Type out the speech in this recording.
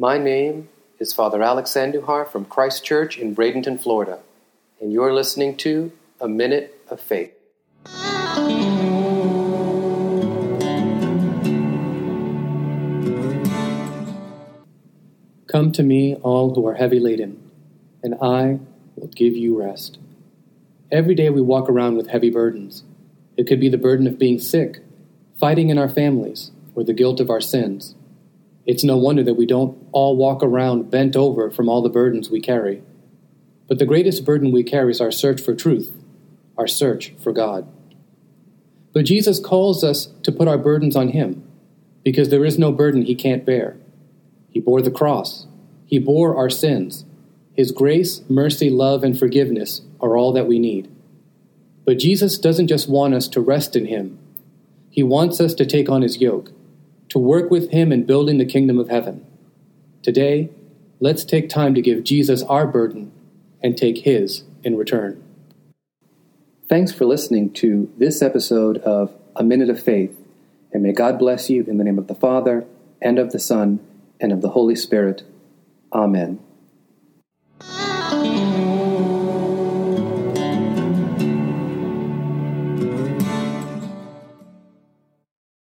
My name is Father Alex Andujar from Christ Church in Bradenton, Florida, and you're listening to A Minute of Faith. Come to me, all who are heavy laden, and I will give you rest. Every day we walk around with heavy burdens. It could be the burden of being sick, fighting in our families, or the guilt of our sins. It's no wonder that we don't all walk around bent over from all the burdens we carry. But the greatest burden we carry is our search for truth, our search for God. But Jesus calls us to put our burdens on Him, because there is no burden He can't bear. He bore the cross. He bore our sins. His grace, mercy, love, and forgiveness are all that we need. But Jesus doesn't just want us to rest in Him, He wants us to take on His yoke, to work with Him in building the kingdom of heaven. Today, let's take time to give Jesus our burden and take His in return. Thanks for listening to this episode of A Minute of Faith, and may God bless you in the name of the Father, and of the Son, and of the Holy Spirit. Amen.